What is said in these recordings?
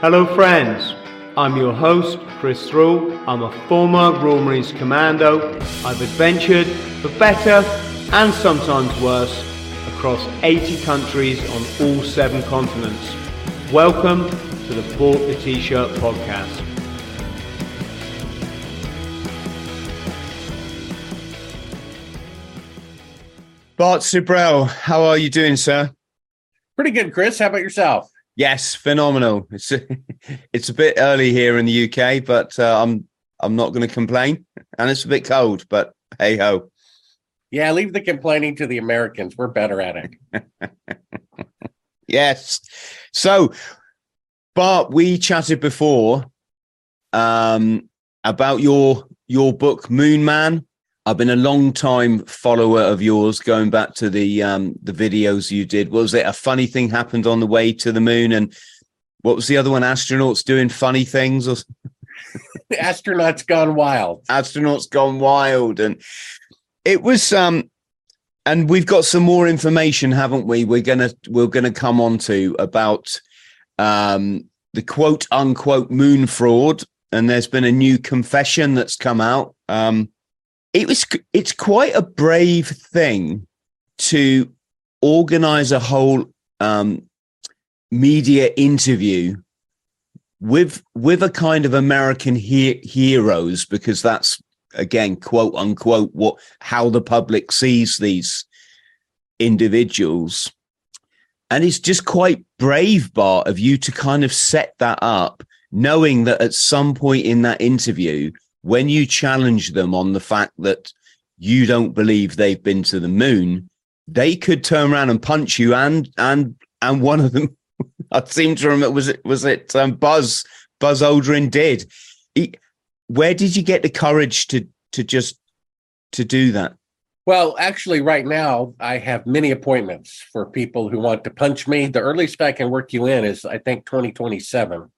Hello, friends. I'm your host, Chris Thrall. I'm a former Royal Marines Commando. I've adventured, for better and sometimes worse, across 80 countries on all seven continents. Welcome to the Bought the T-Shirt podcast. Bart Sibrel, how are you doing, sir? Pretty good, Chris. How about yourself? Yes, phenomenal. It's a, it's a bit early here in the UK, but uh, I'm I'm not going to complain. And it's a bit cold, but hey ho. Yeah, leave the complaining to the Americans. We're better at it. yes. So, Bart, we chatted before um, about your your book Moon Man. I've been a long time follower of yours, going back to the um, the videos you did. Was it a funny thing happened on the way to the moon? And what was the other one? Astronauts doing funny things, or astronauts gone wild. Astronauts gone wild, and it was. um And we've got some more information, haven't we? We're gonna we're gonna come on to about um the quote unquote moon fraud, and there's been a new confession that's come out. Um, it was it's quite a brave thing to organize a whole um, media interview with with a kind of American he- heroes because that's again quote unquote what how the public sees these individuals. And it's just quite brave Bart of you to kind of set that up knowing that at some point in that interview when you challenge them on the fact that you don't believe they've been to the moon, they could turn around and punch you. And and and one of them, I seem to remember, was it was it um, Buzz Buzz Aldrin did. He, where did you get the courage to to just to do that? Well, actually, right now I have many appointments for people who want to punch me. The earliest I can work you in is I think 2027.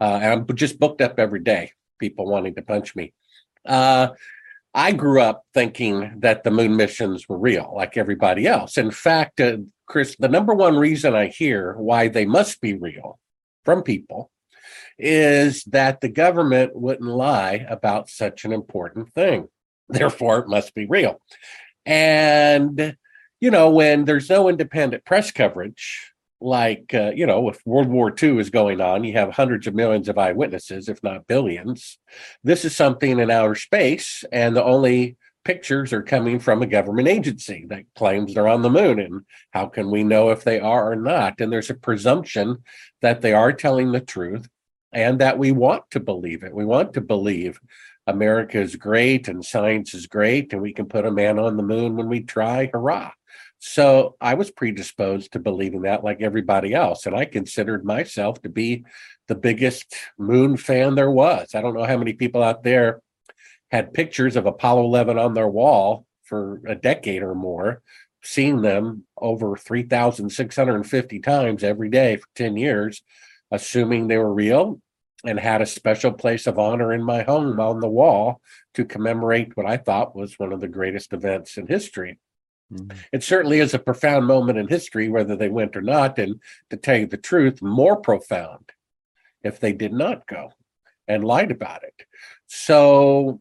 Uh, and I'm just booked up every day people wanting to punch me. Uh, I grew up thinking that the moon missions were real, like everybody else. In fact, uh, Chris, the number one reason I hear why they must be real from people is that the government wouldn't lie about such an important thing. Therefore, it must be real. And, you know, when there's no independent press coverage, like uh, you know if world war ii is going on you have hundreds of millions of eyewitnesses if not billions. This is something in outer space and the only pictures are coming from a government agency that claims they're on the moon and how can we know if they are or not? And there's a presumption that they are telling the truth and that we want to believe it. We want to believe america is great and science is great and we can put a man on the moon when we try. Hurrah so I was predisposed to believing that like everybody else. And I considered myself to be the biggest moon fan there was. I don't know how many people out there had pictures of Apollo 11 on their wall for a decade or more, seeing them over 3,650 times every day for 10 years, assuming they were real and had a special place of honor in my home on the wall to commemorate what I thought was one of the greatest events in history. Mm-hmm. It certainly is a profound moment in history, whether they went or not. And to tell you the truth, more profound if they did not go and lied about it. So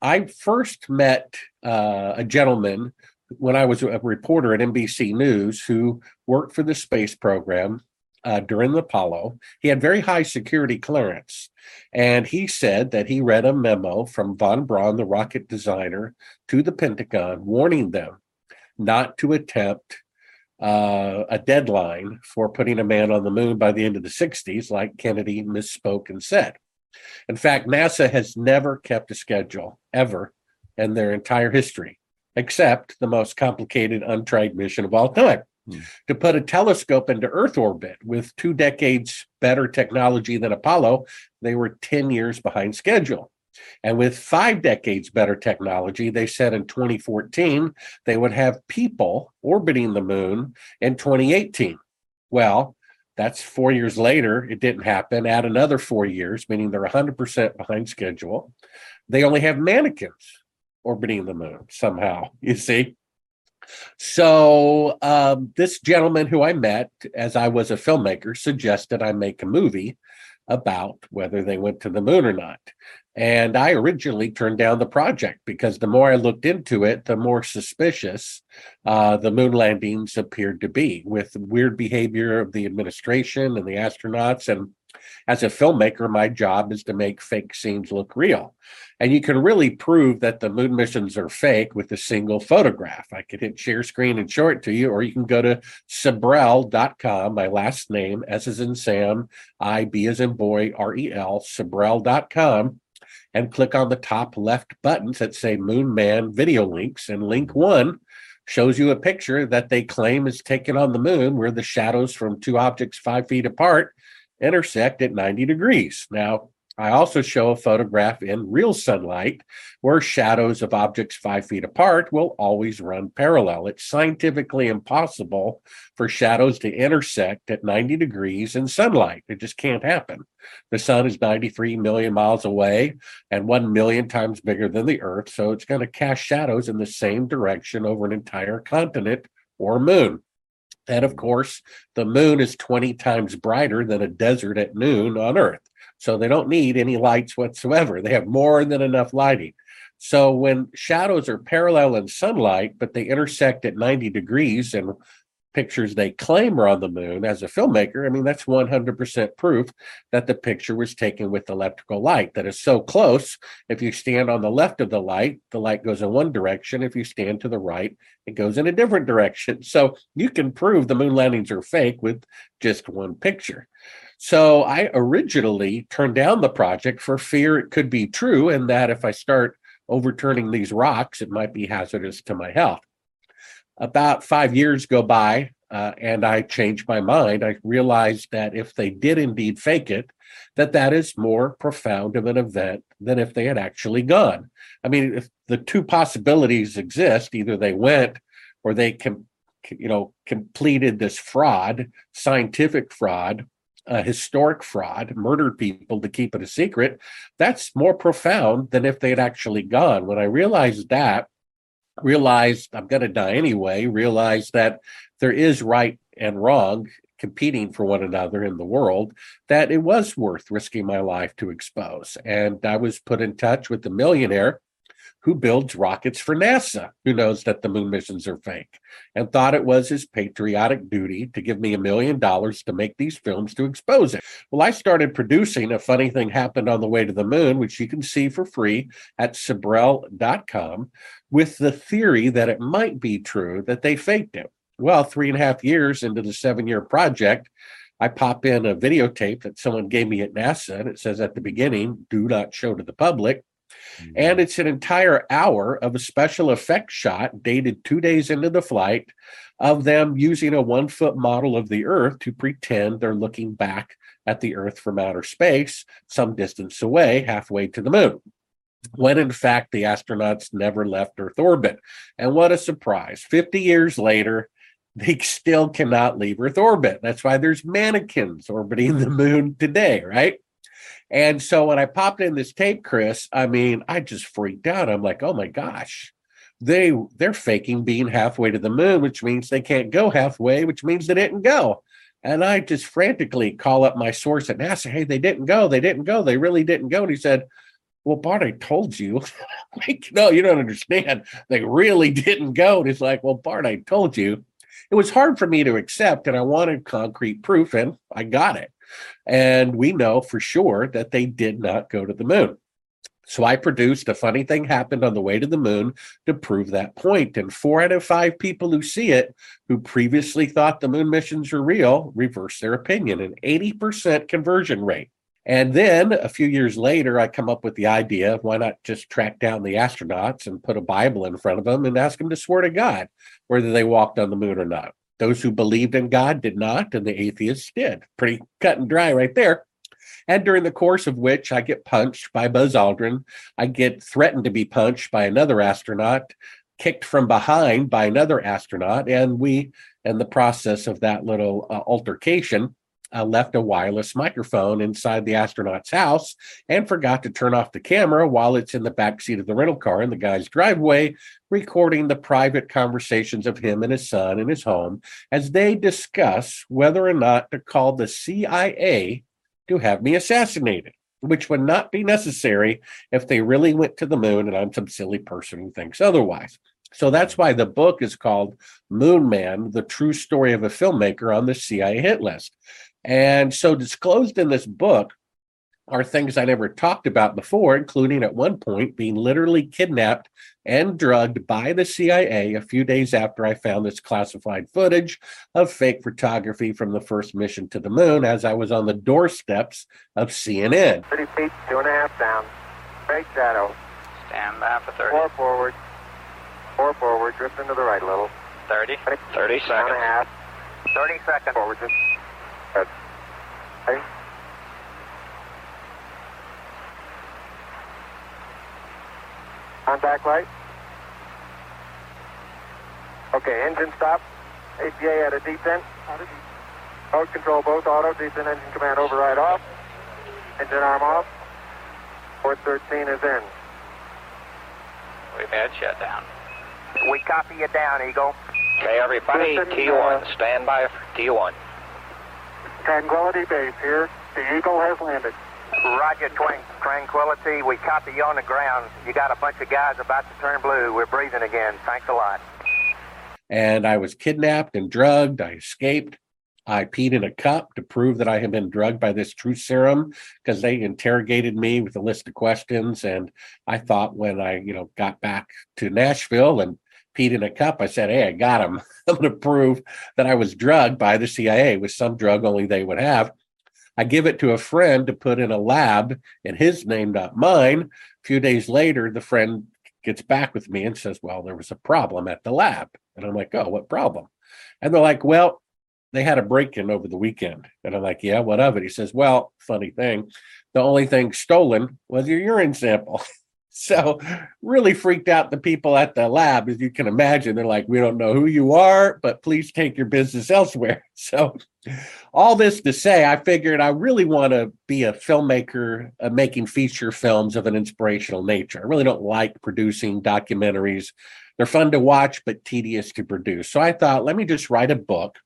I first met uh, a gentleman when I was a reporter at NBC News who worked for the space program uh, during the Apollo. He had very high security clearance. And he said that he read a memo from von Braun, the rocket designer, to the Pentagon warning them not to attempt uh, a deadline for putting a man on the moon by the end of the 60s, like Kennedy misspoke and said. In fact, NASA has never kept a schedule ever in their entire history, except the most complicated, untried mission of all time. Hmm. To put a telescope into Earth orbit with two decades better technology than Apollo, they were 10 years behind schedule. And with five decades better technology, they said in 2014 they would have people orbiting the moon in 2018. Well, that's four years later. It didn't happen. Add another four years, meaning they're 100% behind schedule. They only have mannequins orbiting the moon somehow, you see. So, um, this gentleman who I met as I was a filmmaker suggested I make a movie about whether they went to the moon or not. And I originally turned down the project because the more I looked into it, the more suspicious uh, the moon landings appeared to be, with weird behavior of the administration and the astronauts. And as a filmmaker, my job is to make fake scenes look real. And you can really prove that the moon missions are fake with a single photograph. I could hit share screen and show it to you, or you can go to Sibrel.com, my last name, S as in Sam, I, B as in boy, R E L, Sibrel.com and click on the top left buttons that say Moon Man video links. And link one shows you a picture that they claim is taken on the moon where the shadows from two objects five feet apart intersect at 90 degrees. Now, I also show a photograph in real sunlight where shadows of objects five feet apart will always run parallel. It's scientifically impossible for shadows to intersect at 90 degrees in sunlight. It just can't happen. The sun is 93 million miles away and 1 million times bigger than the earth, so it's going to cast shadows in the same direction over an entire continent or moon. And of course, the moon is 20 times brighter than a desert at noon on Earth. So they don't need any lights whatsoever. They have more than enough lighting. So when shadows are parallel in sunlight, but they intersect at 90 degrees and pictures they claim are on the moon as a filmmaker, I mean, that's 100% proof that the picture was taken with electrical light that is so close. If you stand on the left of the light, the light goes in one direction. If you stand to the right, it goes in a different direction. So you can prove the moon landings are fake with just one picture. So I originally turned down the project for fear it could be true and that if I start overturning these rocks, it might be hazardous to my health. About five years go by, uh, and I changed my mind. I realized that if they did indeed fake it, that that is more profound of an event than if they had actually gone. I mean, if the two possibilities exist, either they went or they com- you know completed this fraud, scientific fraud, a historic fraud, murdered people to keep it a secret, that's more profound than if they had actually gone. When I realized that, realized I'm going to die anyway, realized that there is right and wrong competing for one another in the world, that it was worth risking my life to expose. And I was put in touch with the millionaire who builds rockets for NASA, who knows that the moon missions are fake, and thought it was his patriotic duty to give me a million dollars to make these films to expose it. Well, I started producing A Funny Thing Happened on the Way to the Moon, which you can see for free at Sibrel.com, with the theory that it might be true that they faked it. Well, three and a half years into the seven year project, I pop in a videotape that someone gave me at NASA, and it says at the beginning, do not show to the public. Mm-hmm. And it's an entire hour of a special effects shot dated two days into the flight of them using a one foot model of the Earth to pretend they're looking back at the Earth from outer space, some distance away, halfway to the moon. When in fact, the astronauts never left Earth orbit. And what a surprise. 50 years later, they still cannot leave Earth orbit. That's why there's mannequins orbiting the moon today, right? And so when I popped in this tape, Chris, I mean, I just freaked out. I'm like, oh my gosh, they they're faking being halfway to the moon, which means they can't go halfway, which means they didn't go. And I just frantically call up my source at NASA. Hey, they didn't go. They didn't go. They really didn't go. And he said, Well, Bart, I told you. like, no, you don't understand. They really didn't go. And he's like, Well, Bart, I told you. It was hard for me to accept, and I wanted concrete proof, and I got it. And we know for sure that they did not go to the moon. So I produced a funny thing happened on the way to the moon to prove that point. And four out of five people who see it, who previously thought the moon missions were real, reverse their opinion, an 80% conversion rate. And then a few years later, I come up with the idea why not just track down the astronauts and put a Bible in front of them and ask them to swear to God whether they walked on the moon or not. Those who believed in God did not, and the atheists did. Pretty cut and dry right there. And during the course of which I get punched by Buzz Aldrin, I get threatened to be punched by another astronaut, kicked from behind by another astronaut, and we, in the process of that little uh, altercation, uh, left a wireless microphone inside the astronaut's house and forgot to turn off the camera while it's in the back seat of the rental car in the guy's driveway, recording the private conversations of him and his son in his home as they discuss whether or not to call the CIA to have me assassinated, which would not be necessary if they really went to the moon and I'm some silly person who thinks otherwise. So that's why the book is called Moon Man, the true story of a filmmaker on the CIA hit list. And so disclosed in this book are things I never talked about before, including at one point being literally kidnapped and drugged by the CIA a few days after I found this classified footage of fake photography from the first mission to the moon as I was on the doorsteps of CNN. 30 feet, two and a half down. Great shadow. Stand by for 30. Four forward. Four forward. Drift into the right a little. 30. 30 One and a seconds. half. 30 seconds. Forward. Just. Good. Ready? Contact light. Okay, engine stop. ACA out of detent. Mode control both auto. Descent engine command override off. Engine arm off. Port 13 is in. We've had shutdown. We copy you down, Eagle. Okay, everybody, T1. uh, Stand by for T1. Tranquility Base here. The Eagle has landed. Roger, Twin. Tranquility. We copy you on the ground. You got a bunch of guys about to turn blue. We're breathing again. Thanks a lot. And I was kidnapped and drugged. I escaped. I peed in a cup to prove that I had been drugged by this truth serum because they interrogated me with a list of questions. And I thought when I, you know, got back to Nashville and peed in a cup, I said, Hey, I got him. I'm going to prove that I was drugged by the CIA with some drug only they would have. I give it to a friend to put in a lab in his name, not mine. A few days later, the friend gets back with me and says, Well, there was a problem at the lab. And I'm like, Oh, what problem? And they're like, Well, they had a break in over the weekend. And I'm like, Yeah, what of it? He says, Well, funny thing, the only thing stolen was your urine sample. So, really freaked out the people at the lab, as you can imagine. They're like, We don't know who you are, but please take your business elsewhere. So, all this to say, I figured I really want to be a filmmaker uh, making feature films of an inspirational nature. I really don't like producing documentaries. They're fun to watch, but tedious to produce. So I thought, let me just write a book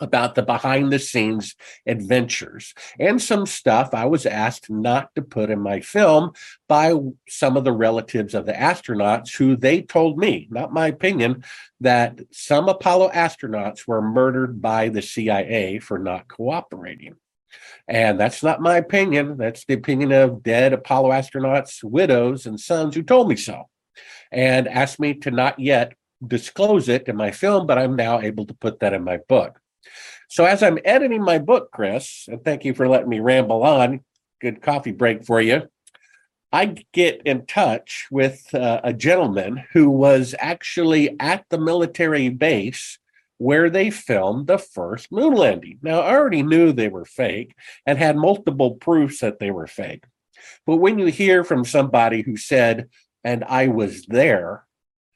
about the behind the scenes adventures and some stuff I was asked not to put in my film by some of the relatives of the astronauts who they told me, not my opinion, that some Apollo astronauts were murdered by the CIA for not cooperating. And that's not my opinion. That's the opinion of dead Apollo astronauts' widows and sons who told me so and asked me to not yet disclose it in my film, but I'm now able to put that in my book. So as I'm editing my book, Chris, and thank you for letting me ramble on, good coffee break for you. I get in touch with uh, a gentleman who was actually at the military base where they filmed the first moon landing. Now, I already knew they were fake and had multiple proofs that they were fake. But when you hear from somebody who said, and I was there,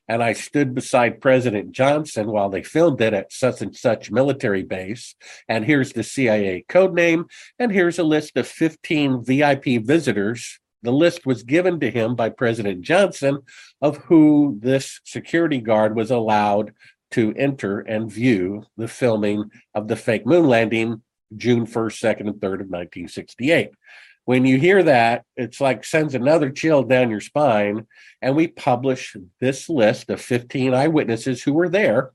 and I stood beside President Johnson while they filmed it at such and such military base. And here's the CIA code name, and here's a list of 15 VIP visitors. The list was given to him by President Johnson of who this security guard was allowed to enter and view the filming of the fake moon landing June 1st, 2nd, and 3rd of 1968 when you hear that, it's like sends another chill down your spine. And we publish this list of 15 eyewitnesses who were there.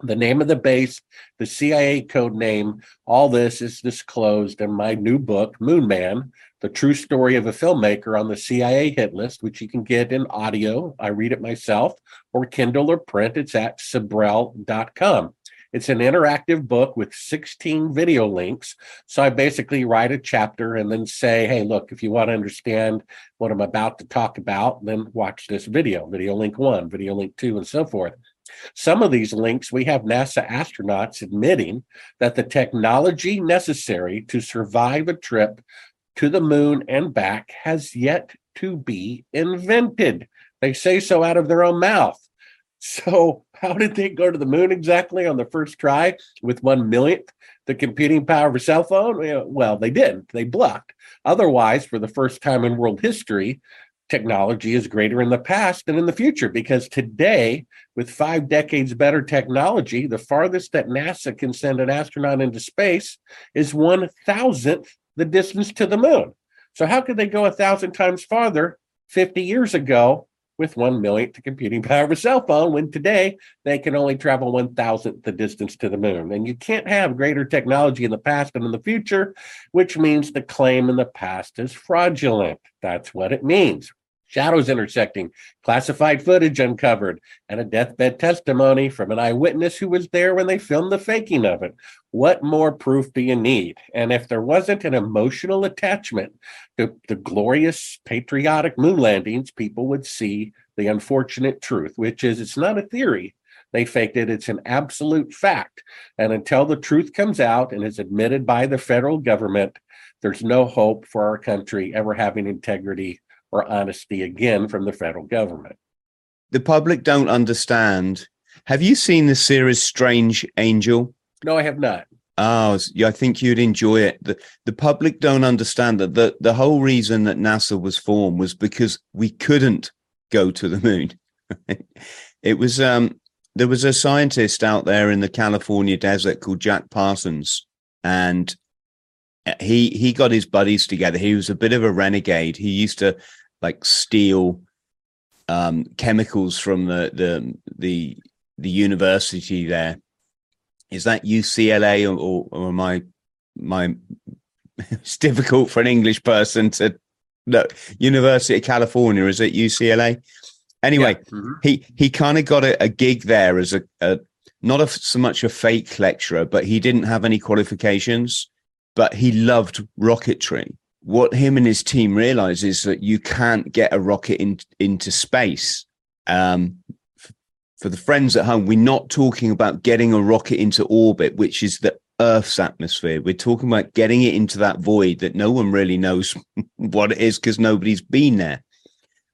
The name of the base, the CIA code name, all this is disclosed in my new book, Moon Man, the true story of a filmmaker on the CIA hit list, which you can get in audio. I read it myself, or Kindle or print. It's at Sibrel.com. It's an interactive book with 16 video links. So I basically write a chapter and then say, hey, look, if you want to understand what I'm about to talk about, then watch this video, video link one, video link two, and so forth. Some of these links, we have NASA astronauts admitting that the technology necessary to survive a trip to the moon and back has yet to be invented. They say so out of their own mouth. So, how did they go to the moon exactly on the first try with one millionth the computing power of a cell phone? Well, they didn't. They bluffed. Otherwise, for the first time in world history, technology is greater in the past than in the future because today, with five decades better technology, the farthest that NASA can send an astronaut into space is one thousandth the distance to the moon. So how could they go a thousand times farther 50 years ago with one millionth the computing power of a cell phone when today they can only travel one thousandth the distance to the moon? And you can't have greater technology in the past than in the future, which means the claim in the past is fraudulent. That's what it means shadows intersecting, classified footage uncovered, and a deathbed testimony from an eyewitness who was there when they filmed the faking of it. What more proof do you need? And if there wasn't an emotional attachment to the glorious patriotic moon landings, people would see the unfortunate truth, which is it's not a theory. They faked it. It's an absolute fact. And until the truth comes out and is admitted by the federal government, there's no hope for our country ever having integrity or honesty again from the federal government. The public don't understand. Have you seen the series Strange Angel? No, I have not. Oh, yeah, I think you'd enjoy it. The the public don't understand that the, the whole reason that NASA was formed was because we couldn't go to the moon. it was um there was a scientist out there in the California desert called Jack Parsons, and he he got his buddies together. He was a bit of a renegade. He used to like steal um, chemicals from the the the the university there. Is that UCLA or, or, or my my? it's difficult for an English person to. look. University of California is it UCLA? Anyway, yeah. mm-hmm. he he kind of got a, a, gig there as a, a not a, so much a fake lecturer, but he didn't have any qualifications but he loved rocketry. What him and his team realize is that you can't get a rocket in, into space. Um, f- for the friends at home, we're not talking about getting a rocket into orbit, which is the Earth's atmosphere. We're talking about getting it into that void that no one really knows what it is because nobody's been there.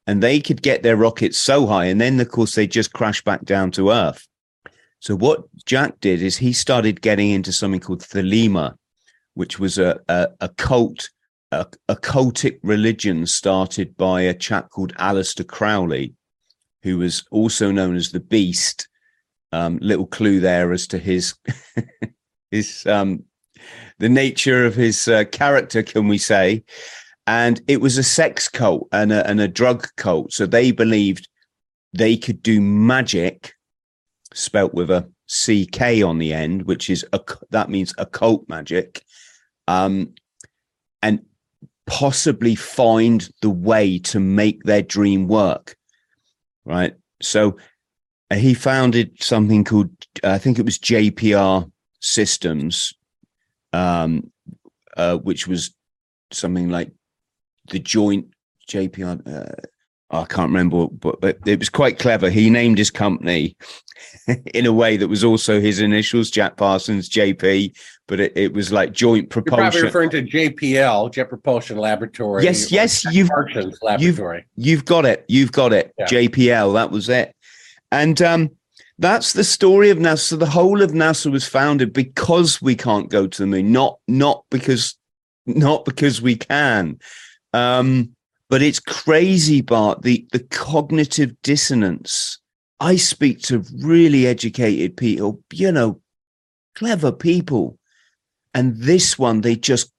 And they could get their rockets so high, and then, of course, they just crash back down to Earth. So, what Jack did is he started getting into something called Thelema, which was a, a, a cult, a, a cultic religion started by a chap called Aleister Crowley, who was also known as the Beast. Um, little clue there as to his his um, the nature of his uh, character, can we say? And it was a sex cult and a, and a drug cult. So they believed they could do magic, spelt with a CK on the end, which is a, that means occult magic, um, and possibly find the way to make their dream work. Right. So uh, he founded something called, I think it was JPR Systems, um, uh, which was something like the joint JPR. Uh, I can't remember, but, but it was quite clever. He named his company in a way that was also his initials, Jack Parsons, JP, but it, it was like joint propulsion. You're probably referring to JPL, Jet Propulsion Laboratory. Yes, yes, you've, you've, you've got it. You've got it. Yeah. JPL, that was it. And um, that's the story of NASA. The whole of NASA was founded because we can't go to the moon, not not because not because we can. Um, but it's crazy, Bart, the, the cognitive dissonance. I speak to really educated people, you know, clever people. And this one, they just,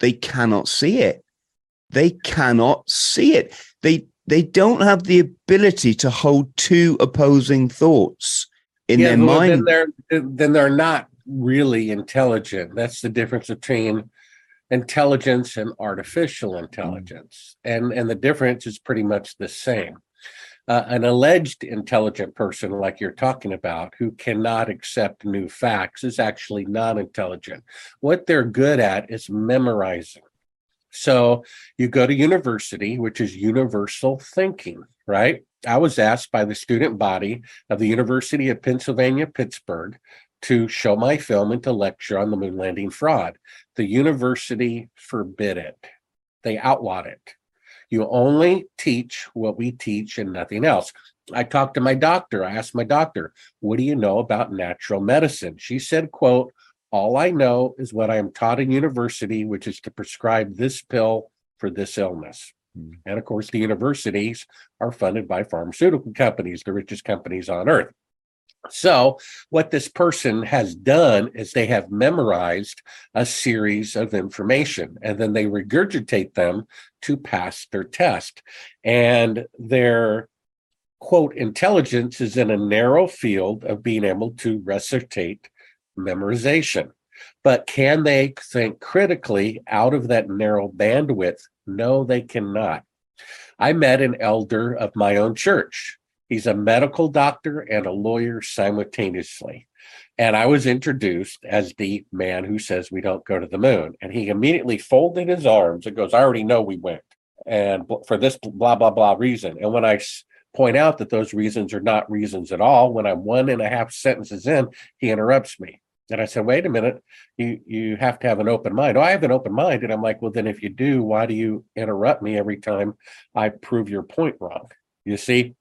they cannot see it. They cannot see it. They, they don't have the ability to hold two opposing thoughts in yeah, their well, mind. Then they're, then they're not really intelligent. That's the difference between intelligence and artificial mm. intelligence. And, and the difference is pretty much the same. Uh, an alleged intelligent person, like you're talking about, who cannot accept new facts, is actually not intelligent. What they're good at is memorizing. So you go to university, which is universal thinking, right? I was asked by the student body of the University of Pennsylvania, Pittsburgh, to show my film and to lecture on the moon landing fraud. The university forbid it, they outlawed it. You only teach what we teach and nothing else. I talked to my doctor. I asked my doctor, "What do you know about natural medicine?" She said, "Quote, all I know is what I am taught in university, which is to prescribe this pill for this illness." Mm. And of course, the universities are funded by pharmaceutical companies, the richest companies on earth. So, what this person has done is they have memorized a series of information and then they regurgitate them to pass their test. And their quote intelligence is in a narrow field of being able to recitate memorization. But can they think critically out of that narrow bandwidth? No, they cannot. I met an elder of my own church. He's a medical doctor and a lawyer simultaneously. And I was introduced as the man who says we don't go to the moon. And he immediately folded his arms and goes, I already know we went. And for this blah, blah, blah reason. And when I point out that those reasons are not reasons at all, when I'm one and a half sentences in, he interrupts me. And I said, wait a minute, you you have to have an open mind. Oh, I have an open mind. And I'm like, well, then if you do, why do you interrupt me every time I prove your point wrong? You see,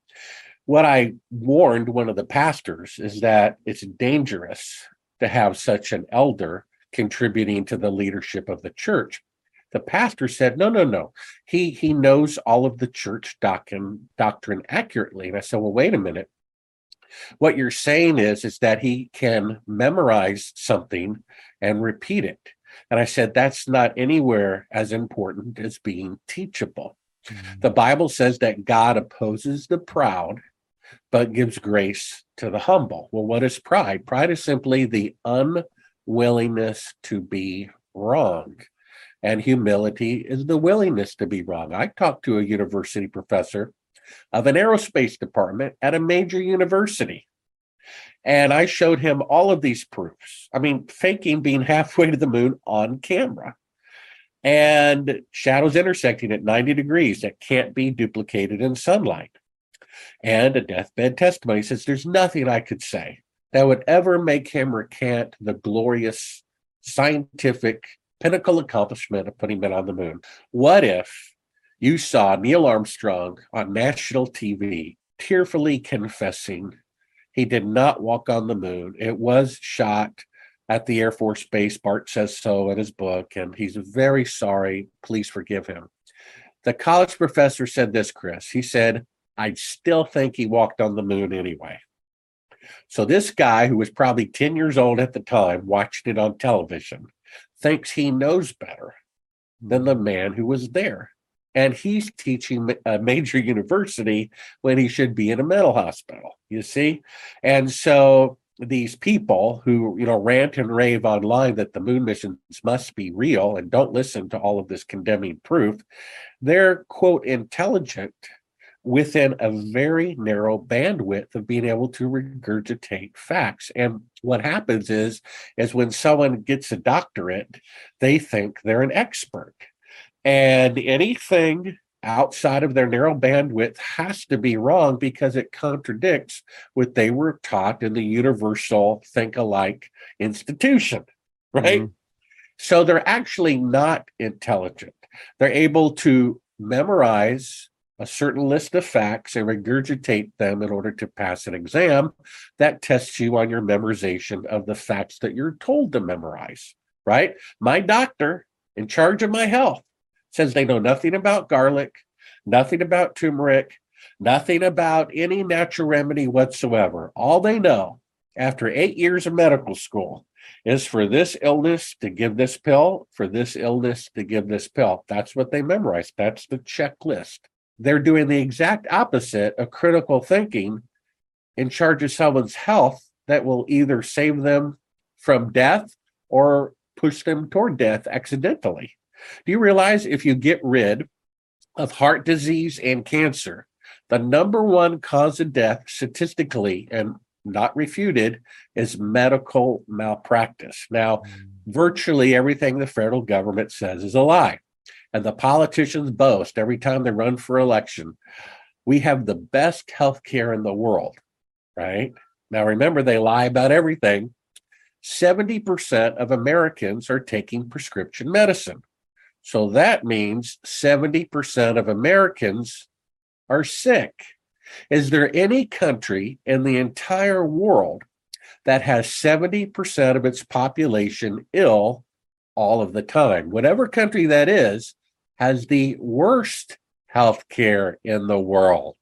what I warned one of the pastors is that it's dangerous to have such an elder contributing to the leadership of the church. The pastor said, no, no, no. He he knows all of the church doctrine doctrine accurately. And I said, well, wait a minute what you're saying is is that he can memorize something and repeat it and i said that's not anywhere as important as being teachable mm-hmm. the bible says that god opposes the proud but gives grace to the humble well what is pride pride is simply the unwillingness to be wrong and humility is the willingness to be wrong i talked to a university professor of an aerospace department at a major university. And I showed him all of these proofs. I mean, faking being halfway to the moon on camera and shadows intersecting at 90 degrees that can't be duplicated in sunlight. And a deathbed testimony says there's nothing I could say that would ever make him recant the glorious scientific pinnacle accomplishment of putting men on the moon. What if you saw Neil Armstrong on national TV tearfully confessing he did not walk on the moon. It was shot at the Air Force Base. Bart says so in his book, and he's very sorry. Please forgive him. The college professor said this, Chris. He said, I still think he walked on the moon anyway. So this guy, who was probably 10 years old at the time, watched it on television, thinks he knows better than the man who was there and he's teaching a major university when he should be in a mental hospital you see and so these people who you know rant and rave online that the moon missions must be real and don't listen to all of this condemning proof they're quote intelligent within a very narrow bandwidth of being able to regurgitate facts and what happens is is when someone gets a doctorate they think they're an expert and anything outside of their narrow bandwidth has to be wrong because it contradicts what they were taught in the universal think alike institution, right? Mm-hmm. So they're actually not intelligent. They're able to memorize a certain list of facts and regurgitate them in order to pass an exam that tests you on your memorization of the facts that you're told to memorize, right? My doctor in charge of my health says they know nothing about garlic, nothing about turmeric, nothing about any natural remedy whatsoever. All they know after eight years of medical school is for this illness to give this pill, for this illness to give this pill. That's what they memorize. That's the checklist. They're doing the exact opposite of critical thinking in charge of someone's health that will either save them from death or push them toward death accidentally. Do you realize if you get rid of heart disease and cancer, the number one cause of death statistically and not refuted is medical malpractice. Now, mm. virtually everything the federal government says is a lie. And the politicians boast every time they run for election, we have the best health care in the world, right? Now, remember, they lie about everything. 70% of Americans are taking prescription medicine. So that means 70% of Americans are sick. Is there any country in the entire world that has 70% of its population ill all of the time? Whatever country that is, has the worst health care in the world.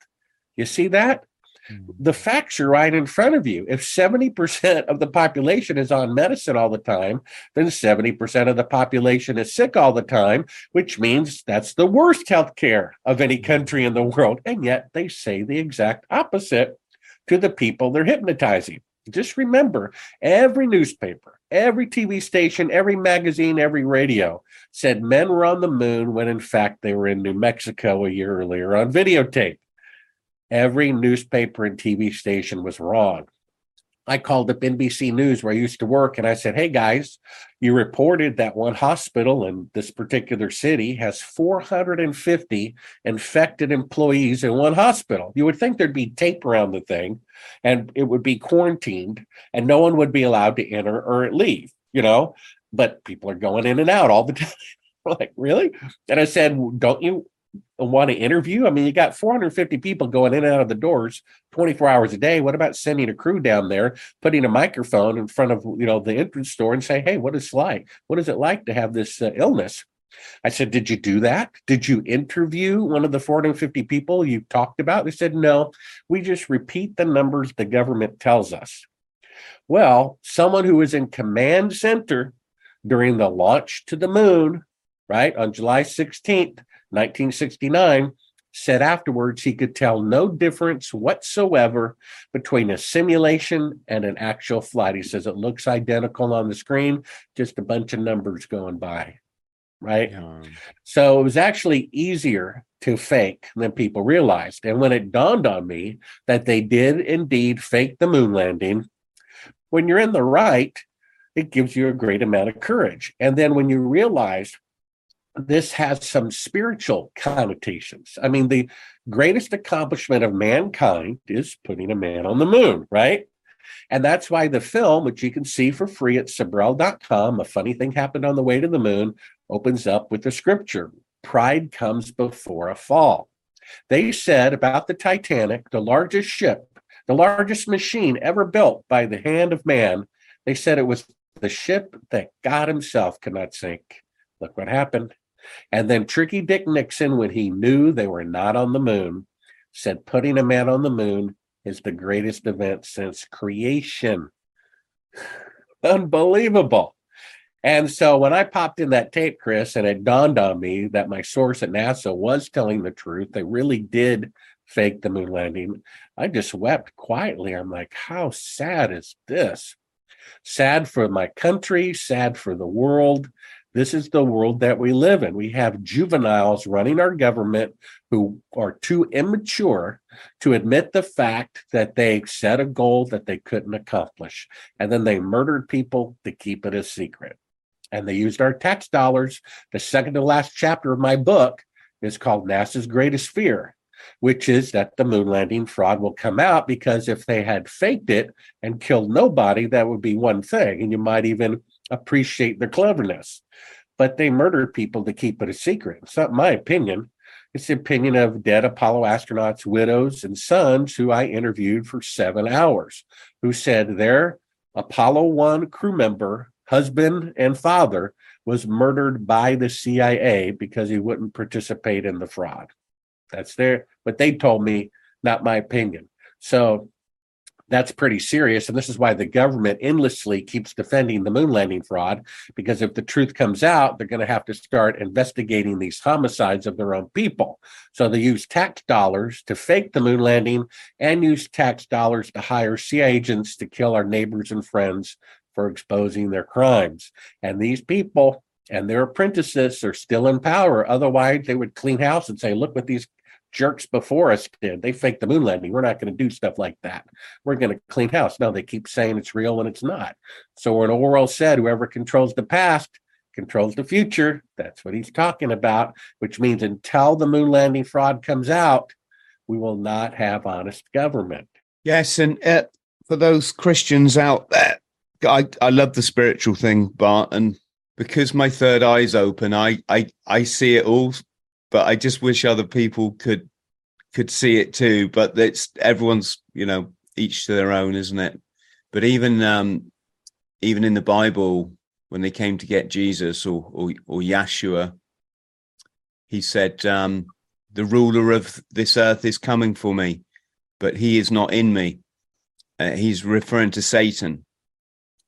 You see that? Mm-hmm. The facts are right in front of you. If 70% of the population is on medicine all the time, then 70% of the population is sick all the time, which means that's the worst health care of any mm-hmm. country in the world. And yet they say the exact opposite to the people they're hypnotizing. Just remember every newspaper, every TV station, every magazine, every radio said men were on the moon when in fact they were in New Mexico a year earlier on videotape. Every newspaper and TV station was wrong. I called up NBC News where I used to work and I said, Hey guys, you reported that one hospital in this particular city has 450 infected employees in one hospital. You would think there'd be tape around the thing and it would be quarantined and no one would be allowed to enter or leave, you know, but people are going in and out all the time. like, really? And I said, Don't you want to interview? I mean, you got 450 people going in and out of the doors 24 hours a day. What about sending a crew down there, putting a microphone in front of you know the entrance door and say, "Hey, what is it like? What is it like to have this uh, illness?" I said, "Did you do that? Did you interview one of the 450 people you talked about?" They said, "No, we just repeat the numbers the government tells us." Well, someone who was in command center during the launch to the moon, right on July 16th 1969, said afterwards he could tell no difference whatsoever between a simulation and an actual flight. He says it looks identical on the screen, just a bunch of numbers going by. Right. Yeah. So it was actually easier to fake than people realized. And when it dawned on me that they did indeed fake the moon landing, when you're in the right, it gives you a great amount of courage. And then when you realize this has some spiritual connotations. I mean, the greatest accomplishment of mankind is putting a man on the moon, right? And that's why the film, which you can see for free at Sibrel.com, a funny thing happened on the way to the moon, opens up with the scripture Pride comes before a fall. They said about the Titanic, the largest ship, the largest machine ever built by the hand of man, they said it was the ship that God Himself could not sink. Look what happened. And then Tricky Dick Nixon, when he knew they were not on the moon, said putting a man on the moon is the greatest event since creation. Unbelievable. And so when I popped in that tape, Chris, and it dawned on me that my source at NASA was telling the truth, they really did fake the moon landing. I just wept quietly. I'm like, how sad is this? Sad for my country, sad for the world, this is the world that we live in. We have juveniles running our government who are too immature to admit the fact that they set a goal that they couldn't accomplish. And then they murdered people to keep it a secret. And they used our tax dollars. The second to last chapter of my book is called NASA's Greatest Fear, which is that the moon landing fraud will come out because if they had faked it and killed nobody, that would be one thing. And you might even appreciate their cleverness but they murdered people to keep it a secret. It's not my opinion. It's the opinion of dead Apollo astronauts' widows and sons who I interviewed for seven hours, who said their Apollo 1 crew member, husband, and father was murdered by the CIA because he wouldn't participate in the fraud. That's their, but they told me, not my opinion. So that's pretty serious. And this is why the government endlessly keeps defending the moon landing fraud, because if the truth comes out, they're going to have to start investigating these homicides of their own people. So they use tax dollars to fake the moon landing and use tax dollars to hire CIA agents to kill our neighbors and friends for exposing their crimes. And these people and their apprentices are still in power. Otherwise, they would clean house and say, look what these jerks before us did. They faked the moon landing. We're not going to do stuff like that. We're going to clean house. No, they keep saying it's real when it's not. So when Orwell said, whoever controls the past controls the future, that's what he's talking about, which means until the moon landing fraud comes out, we will not have honest government. Yes, and uh, for those Christians out there, I, I love the spiritual thing, Bart, and because my third eye's open, I, I I see it all but I just wish other people could could see it too. But it's everyone's, you know, each to their own, isn't it? But even um, even in the Bible, when they came to get Jesus or or, or Yeshua, he said, um, "The ruler of this earth is coming for me, but he is not in me. Uh, he's referring to Satan.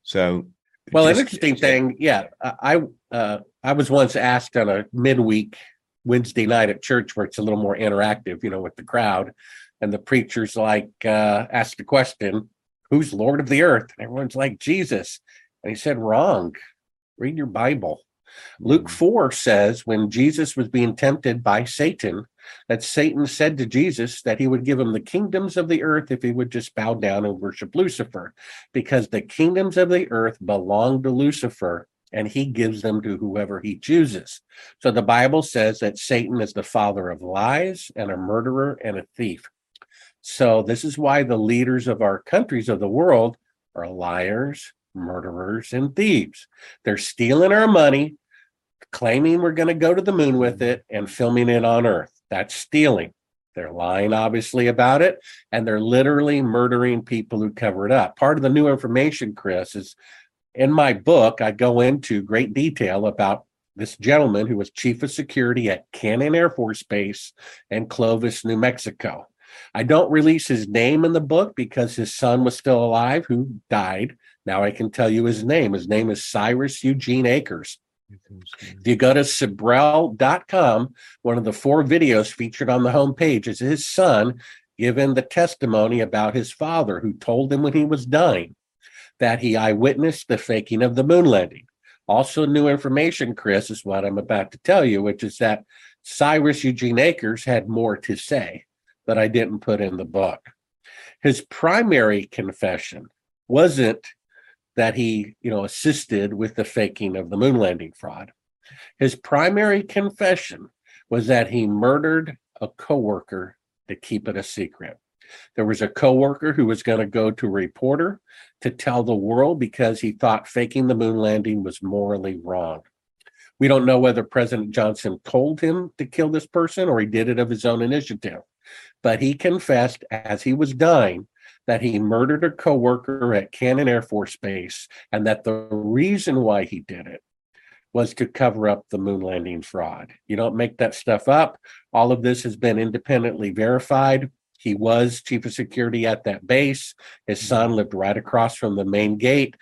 So, Well, an just- interesting thing, yeah, I uh, I was once asked on a midweek Wednesday night at church where it's a little more interactive, you know, with the crowd, and the preacher's like uh, asked the question, "Who's Lord of the Earth?" And everyone's like, "Jesus," and he said, "Wrong. Read your Bible." Luke 4 says when Jesus was being tempted by Satan, that Satan said to Jesus that he would give him the kingdoms of the earth if he would just bow down and worship Lucifer, because the kingdoms of the earth belong to Lucifer and he gives them to whoever he chooses. So the Bible says that Satan is the father of lies and a murderer and a thief. So this is why the leaders of our countries of the world are liars, murderers, and thieves. They're stealing our money, claiming we're going to go to the moon with it and filming it on Earth. That's stealing. They're lying, obviously, about it, and they're literally murdering people who cover it up. Part of the new information, Chris, is in my book, I go into great detail about this gentleman who was chief of security at Cannon Air Force Base in Clovis, New Mexico. I don't release his name in the book because his son was still alive who died. Now I can tell you his name. His name is Cyrus Eugene Akers. If you go to Sibrel.com, one of the four videos featured on the homepage is his son giving the testimony about his father, who told him when he was dying that he eyewitnessed the faking of the moon landing. Also, new information, Chris, is what I'm about to tell you, which is that Cyrus Eugene Akers had more to say that I didn't put in the book. His primary confession wasn't that he, you know, assisted with the faking of the moon landing fraud. His primary confession was that he murdered a coworker to keep it a secret. There was a coworker who was going to go to a reporter to tell the world because he thought faking the moon landing was morally wrong. We don't know whether President Johnson told him to kill this person or he did it of his own initiative, but he confessed as he was dying that he murdered a coworker at Cannon Air Force Base and that the reason why he did it was to cover up the moon landing fraud. You don't make that stuff up. All of this has been independently verified. He was chief of security at that base. His mm-hmm. son lived right across from the main gate.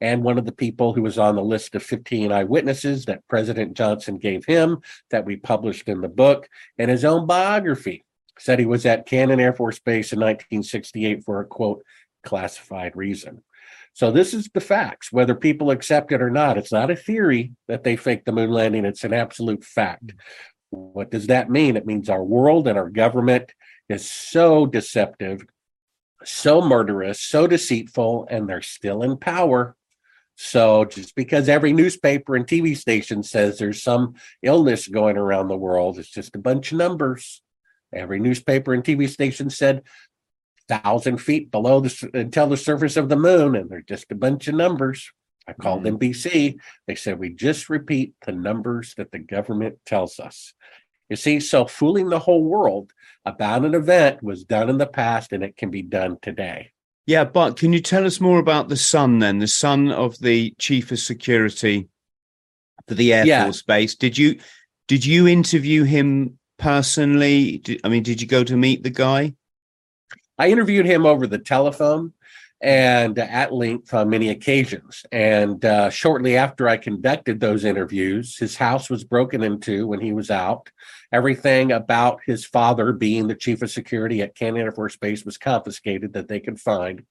And one of the people who was on the list of 15 eyewitnesses that President Johnson gave him, that we published in the book, and his own biography said he was at Cannon Air Force Base in 1968 for a quote, classified reason. So this is the facts, whether people accept it or not. It's not a theory that they faked the moon landing, it's an absolute fact. Mm-hmm. What does that mean? It means our world and our government is so deceptive, so murderous, so deceitful, and they're still in power. So just because every newspaper and TV station says there's some illness going around the world, it's just a bunch of numbers. Every newspaper and TV station said thousand feet below the until the surface of the moon, and they're just a bunch of numbers. I called Mhm. NBC. They said we just repeat the numbers that the government tells us. You see, so fooling the whole world about an event was done in the past, and it can be done today. Yeah, but can you tell us more about the son then, the son of the chief of security for the Air Yeah. Force Base? Did you did you interview him personally? Did, I mean, did you go to meet the guy? I interviewed him over the telephone and at length on many occasions. And uh, shortly after I conducted those interviews, his house was broken into when he was out. Everything about his father being the chief of security at Cannon Air Force Base was confiscated that they could find.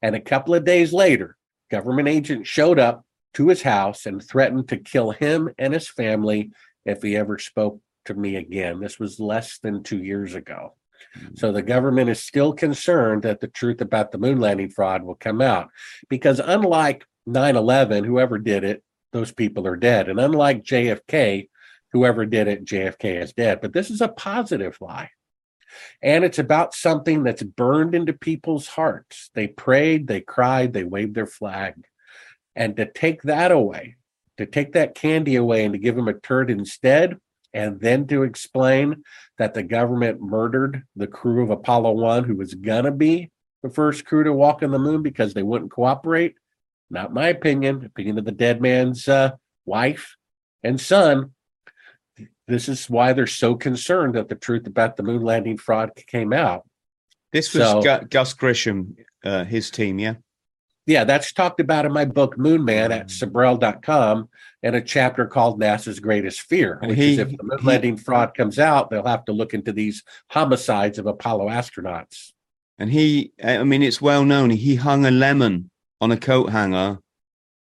And a couple of days later, government agents showed up to his house and threatened to kill him and his family if he ever spoke to me again. This was less than two years ago. So the government is still concerned that the truth about the moon landing fraud will come out because unlike 9/11 whoever did it those people are dead. And unlike JFK whoever did it JFK is dead. But this is a positive lie. And it's about something that's burned into people's hearts. They prayed they cried they waved their flag. And to take that away to take that candy away and to give them a turd instead and then to explain that the government murdered the crew of Apollo 1 who was going to be the first crew to walk on the moon because they wouldn't cooperate. Not my opinion, opinion of the dead man's uh, wife and son. This is why they're so concerned that the truth about the moon landing fraud came out. This was So- Gu- Gus Grissom, uh, his team, yeah. Yeah, that's talked about in my book Moon Man at mm. Sibrel.com and a chapter called NASA's Greatest Fear, which he- is if the moon landing fraud comes out, they'll have to look into these homicides of Apollo astronauts. And he, I mean, it's well known. He hung a lemon on a coat hanger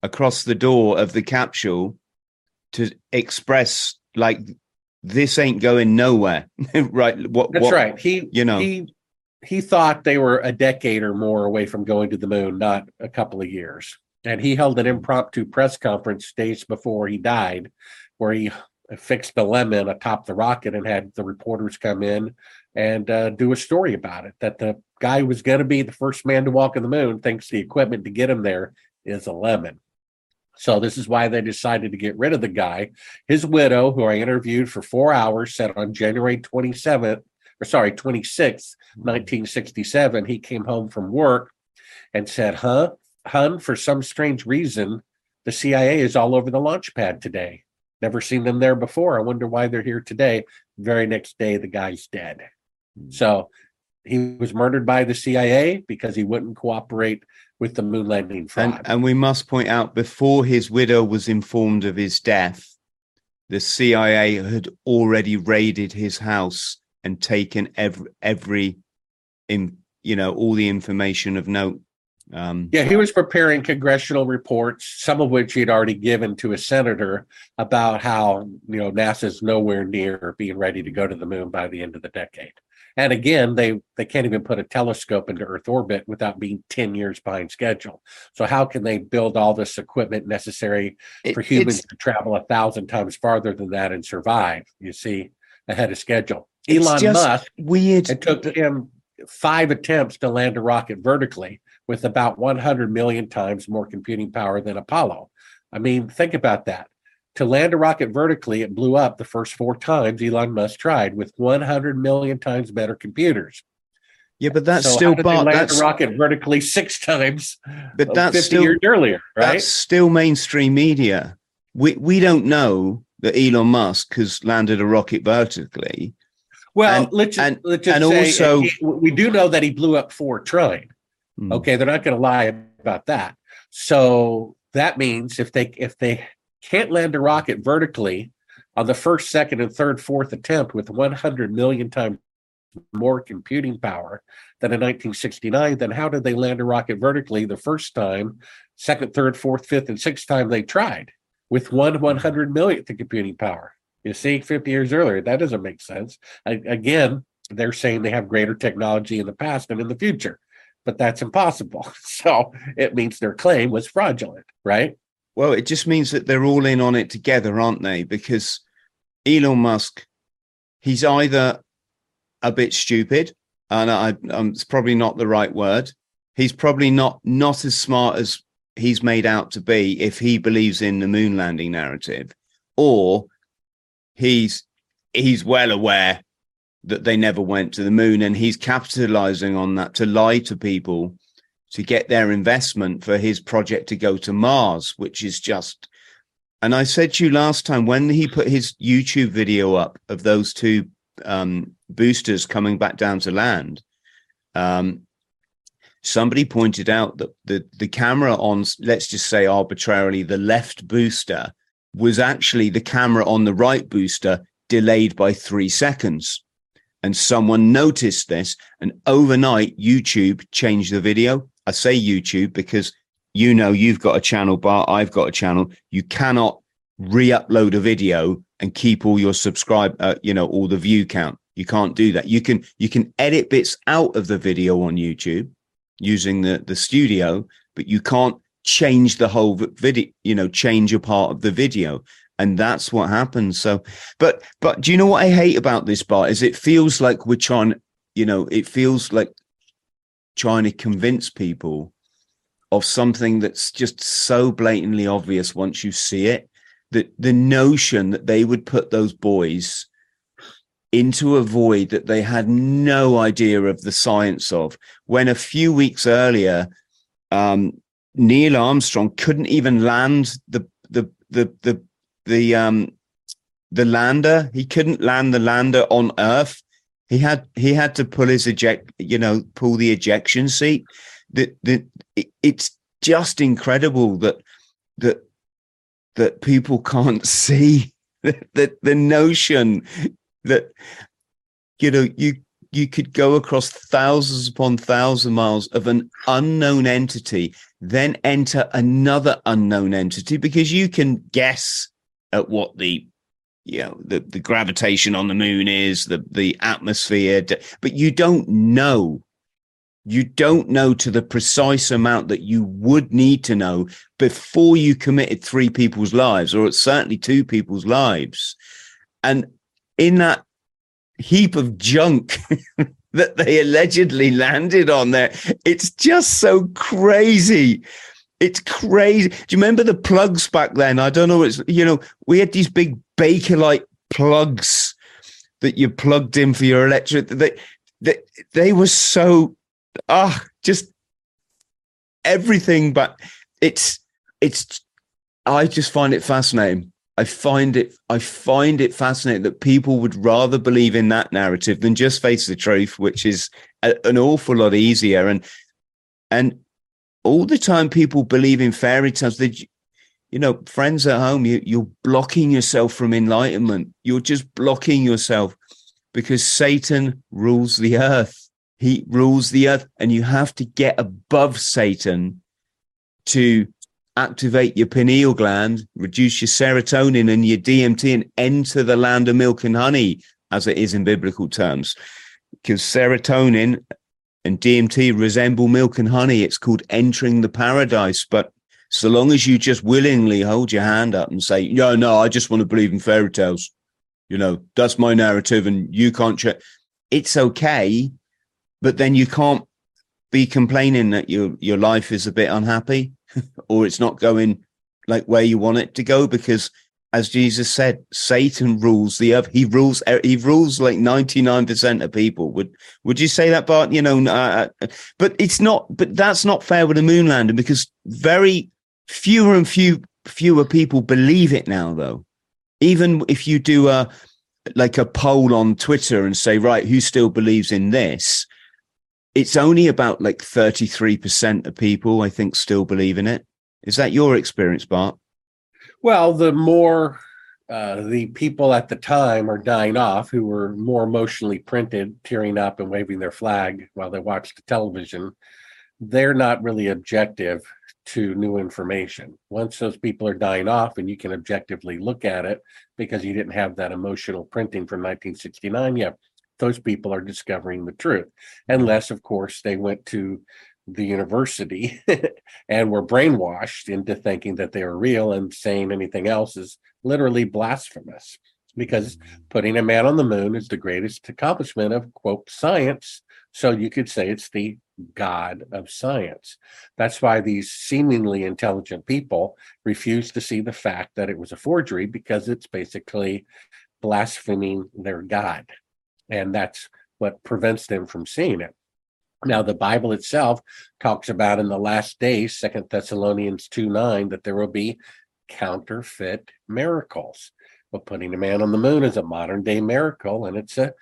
across the door of the capsule to express, like, this ain't going nowhere. right. What, That's what- right. He you know. he he thought they were a decade or more away from going to the moon, not a couple of years. And he held an impromptu press conference days before he died, where he fixed the lemon atop the rocket and had the reporters come in and uh, do a story about it. That the guy who was going to be the first man to walk on the moon thinks the equipment to get him there is a lemon. So this is why they decided to get rid of the guy. His widow, who I interviewed for four hours, said on January 27th, or sorry, 26th, mm-hmm. 1967, he came home from work and said, Huh, hun, for some strange reason, the CIA is all over the launch pad today. Never seen them there before. I wonder why they're here today. Very next day, the guy's dead. Mm-hmm. So he was murdered by the CIA because he wouldn't cooperate with the moon landing fraud. And, and we must point out before his widow was informed of his death, the CIA had already raided his house and taken every, every, in, you know, all the information of note. Um, Yeah, he was preparing congressional reports, some of which he'd already given to a senator about how, you know, NASA's nowhere near being ready to go to the moon by the end of the decade. And again, they they can't even put a telescope into Earth orbit without being 10 years behind schedule. So how can they build all this equipment necessary it- for humans to travel a thousand times farther than that and survive, you see, ahead of schedule? It's Elon Musk weird. it took him five attempts to land a rocket vertically with about 100 million times more computing power than Apollo. I mean, think about that. To land a rocket vertically, it blew up the first four times Elon Musk tried with 100 million times better computers. yeah, but that's so still, how did they land that's, a rocket vertically six times but uh, that's 50 still, years earlier, right? that's still mainstream media. We, we don't know that Elon Musk has landed a rocket vertically. Well, and- let's just, and- let's just and say also- he- we do know that he blew up four trying. Hmm. Okay, they're not going to lie about that. So that means if they if they can't land a rocket vertically on the first, second, and third, fourth attempt with 100 million times more computing power than in 1969, then how did they land a rocket vertically the first time, second, third, fourth, fifth, and sixth time they tried with one 100 millionth of computing power? You see, 50 years earlier, that doesn't make sense. A- Again, they're saying they have greater technology in the past and in the future but that's impossible. So it means their claim was fraudulent, right? Well, it just means that they're all in on it together, aren't they? Because Elon Musk, he's either a bit stupid, and I, um, it's probably not the right word. He's probably not not as smart as he's made out to be if he believes in the moon landing narrative, or he's he's well aware that they never went to the moon, and he's capitalizing on that to lie to people to get their investment for his project to go to Mars, which is just. And I said to you last time when he put his YouTube video up of those two um, boosters coming back down to land, um, somebody pointed out that the the camera on, let's just say arbitrarily, the left booster was actually the camera on the right booster delayed by three seconds. And someone noticed this, and overnight, YouTube changed the video. I say YouTube because you know you've got a channel, Bart. I've got a channel. You cannot re-upload a video and keep all your subscribe, uh, you know, all the view count. You can't do that. You can you can edit bits out of the video on YouTube using the the studio, but you can't change the whole video. You know, change a part of the video, and that's what happens. So, but but do you know what I hate about this, Bart? Is it feels like we're trying. You know, it feels like trying to convince people of something that's just so blatantly obvious once you see it that the notion that they would put those boys into a void that they had no idea of the science of when a few weeks earlier um, neil armstrong couldn't even land the the the the the um the lander he couldn't land the lander on earth He had he had to pull his eject, you know, pull the ejection seat. That it, it's just incredible that that that people can't see that the, the notion that you know you you could go across thousands upon thousands of miles of an unknown entity, then enter another unknown entity because you can guess at what the you know the, the gravitation on the moon is, the the atmosphere, but you don't know. You don't know to the precise amount that you would need to know before you committed three people's lives, or certainly two people's lives. And in that heap of junk that they allegedly landed on there. It's just so crazy. It's crazy. Do you remember the plugs back then? I don't know. It's you know we had these big Bakelite plugs that you plugged in for your electric. They they, they were so ah just everything. But it's it's I just find it fascinating I find it I find it fascinating that people would rather believe in that narrative than just face the truth, which is a, an awful lot easier. And and all the time people believe in fairy tales. That you know, friends at home, you, you're blocking yourself from enlightenment. You're just blocking yourself because Satan rules the earth. He rules the earth, and you have to get above Satan to activate your pineal gland, reduce your serotonin and your DMT, and enter the land of milk and honey, as it is in biblical terms. Because serotonin and DMT resemble milk and honey. It's called entering the paradise. But so long as you just willingly hold your hand up and say, no, no, I just want to believe in fairy tales. You know, that's my narrative and you can't check. It's okay. But then you can't be complaining that your, your life is a bit unhappy or it's not going like where you want it to go because as Jesus said, Satan rules the earth. He rules. He rules like ninety nine percent of people. Would Would you say that, Bart? You know, uh, uh, but it's not. But that's not fair with the moon landing because very fewer and few fewer people believe it now. Though, even if you do a like a poll on Twitter and say, right, who still believes in this? It's only about like 33% of people, I think, still believe in it. Is that your experience, Bart? Well, the more uh, the people at the time are dying off who were more emotionally printed, tearing up and waving their flag while they watched the television, they're not really objective to new information. Once those people are dying off and you can objectively look at it because you didn't have that emotional printing from 1969, yeah, those people are discovering the truth. Unless, of course, they went to the university and were brainwashed into thinking that they were real and saying anything else is literally blasphemous because mm-hmm. putting a man on the moon is the greatest accomplishment of quote science so you could say it's the god of science that's why these seemingly intelligent people refuse to see the fact that it was a forgery because it's basically blaspheming their god and that's what prevents them from seeing it. Now, the Bible itself talks about in the last days, Second Thessalonians 2 9, that there will be counterfeit miracles. Well, putting a man on the moon is a modern day miracle, and it's a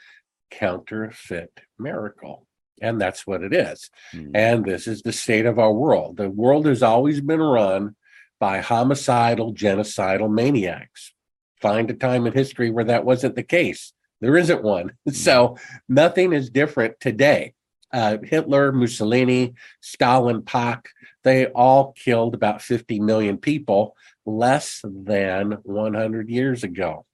counterfeit miracle. And that's what it is. Mm. And this is the state of our world. The world has always been run by homicidal, genocidal maniacs. Find a time in history where that wasn't the case. There isn't one. So nothing is different today. Uh, Hitler, Mussolini, Stalin, Pak, they all killed about 50 million people less than 100 years ago.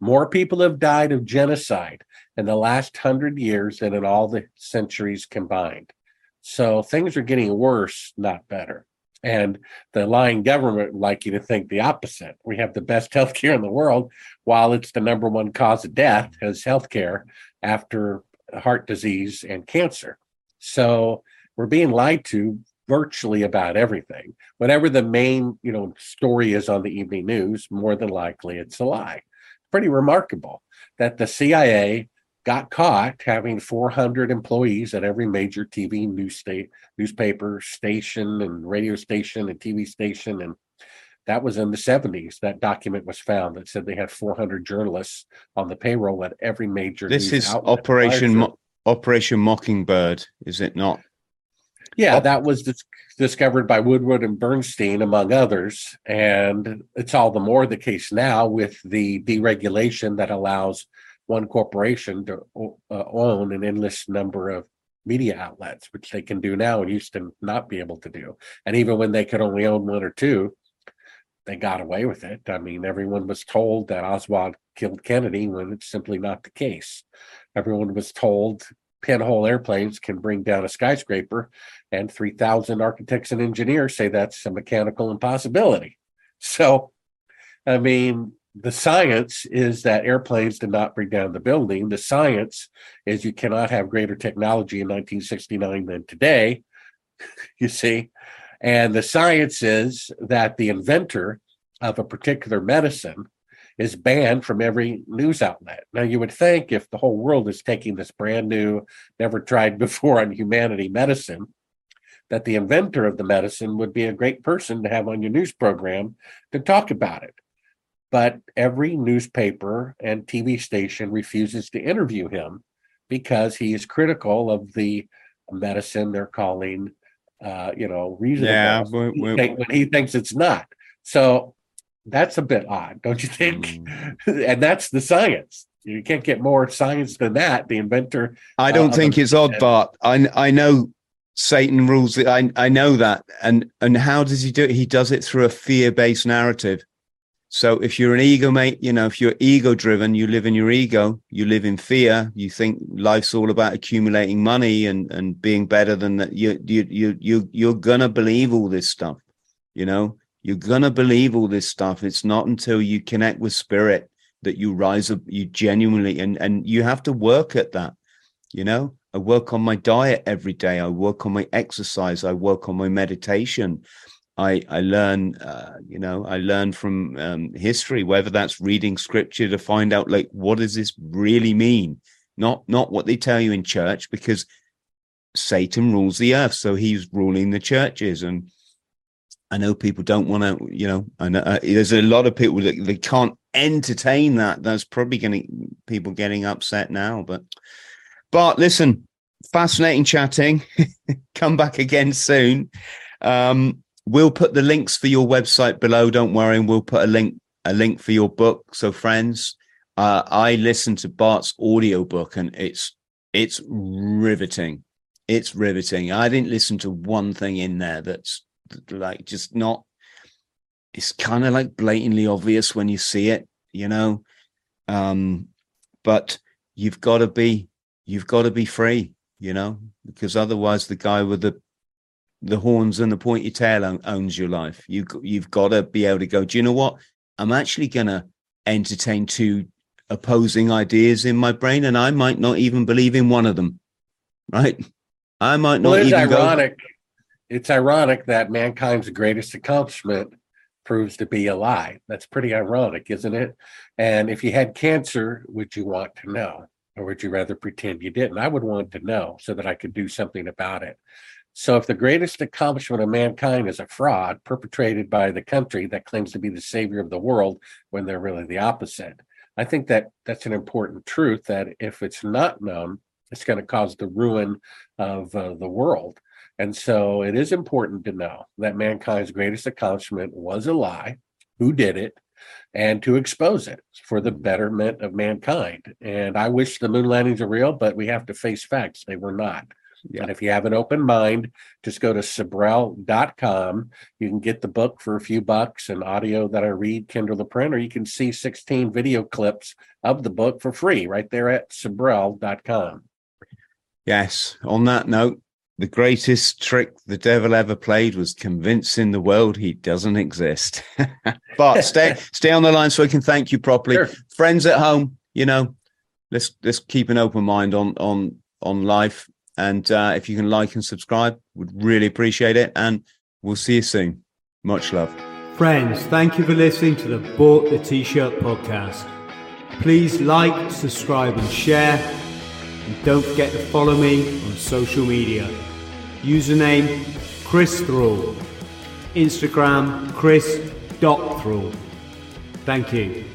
More people have died of genocide in the last 100 years than in all the centuries combined. So things are getting worse, not better. And the lying government would like you to think the opposite. We have the best healthcare in the world, while it's the number one cause of death as healthcare after heart disease and cancer. So we're being lied to virtually about everything. Whatever the main, you know, story is on the evening news, more than likely it's a lie. Pretty remarkable that the CIA got caught having 400 employees at every major TV news state, newspaper station and radio station and TV station and That was in the 70s. That document was found that said they had 400 journalists on the payroll at every major. This is Operation Mo- Operation Mockingbird, is it not? Yeah, that was dis- discovered by Woodward and Bernstein, among others. And it's all the more the case now with the deregulation that allows one corporation to uh, own an endless number of media outlets, which they can do now and used to not be able to do. And even when they could only own one or two, they got away with it. I mean, everyone was told that Oswald killed Kennedy when it's simply not the case. Everyone was told pinhole airplanes can bring down a skyscraper, and 3,000 architects and engineers say that's a mechanical impossibility. So, I mean, the science is that airplanes did not bring down the building. The science is you cannot have greater technology in 1969 than today. you see, and the science is that the inventor of a particular medicine is banned from every news outlet. Now, you would think if the whole world is taking this brand new, never tried before on humanity medicine, that the inventor of the medicine would be a great person to have on your news program to talk about it. But every newspaper and TV station refuses to interview him because he is critical of the medicine they're calling, uh, you know, reasonable Yeah, we- he when he thinks it's not. So that's a bit odd, don't you think? Mm. and that's the science. You can't get more science than that. The inventor I don't Uh, think it's odd, Bart. I I know Satan rules. I I know that. And and how does he do it? He does it through a fear-based narrative. So if you're an ego mate, you know, if you're ego driven, you live in your ego, you live in fear, you think life's all about accumulating money and and being better than that. You you you you you're gonna believe all this stuff, you know. You're gonna believe all this stuff. It's not until you connect with spirit that you rise up, you genuinely and and you have to work at that you know i work on my diet every day i work on my exercise i work on my meditation i i learn uh, you know i learn from um, history whether that's reading scripture to find out like what does this really mean not not what they tell you in church because satan rules the earth so he's ruling the churches and I know people don't want to, you know, I know uh, there's a lot of people that they can't entertain that. That's probably getting people getting upset now. But, but listen, fascinating chatting. Come back again soon. Um, we'll put the links for your website below. Don't worry, and we'll put a link a link for your book. So, friends, uh, I listened to Bart's audiobook and it's it's riveting. It's riveting. I didn't listen to one thing in there that's like just not it's kind of like blatantly obvious when you see it you know um but you've got to be you've got to be free you know because otherwise the guy with the the horns and the pointy tail owns your life you you've got to be able to go do you know what i'm actually going to entertain two opposing ideas in my brain and i might not even believe in one of them right i might not well, it's even go ironic. It's ironic that mankind's greatest accomplishment proves to be a lie. That's pretty ironic, isn't it? And if you had cancer, would you want to know? Or would you rather pretend you didn't? I would want to know so that I could do something about it. So, if the greatest accomplishment of mankind is a fraud perpetrated by the country that claims to be the savior of the world when they're really the opposite, I think that that's an important truth that if it's not known, it's going to cause the ruin of uh, the world. And so it is important to know that mankind's greatest accomplishment was a lie, who did it, and to expose it for the betterment of mankind. And I wish the moon landings are real, but we have to face facts. They were not. Yeah. And if you have an open mind, just go to Sibrel.com. You can get the book for a few bucks and audio that I read, Kindle the print, or you can see 16 video clips of the book for free right there at Sibrel.com. Yes. On that note, the greatest trick the devil ever played was convincing the world he doesn't exist. but stay stay on the line so we can thank you properly. Sure. Friends at home, you know, let's let's keep an open mind on on on life. And uh, if you can like and subscribe, would really appreciate it. And we'll see you soon. Much love. Friends, thank you for listening to the Bought the T-Shirt podcast. Please like, subscribe and share. And don't forget to follow me on social media. Username Chris Thrall. Instagram chris.t.thrall. Dock Thrall. Thank you.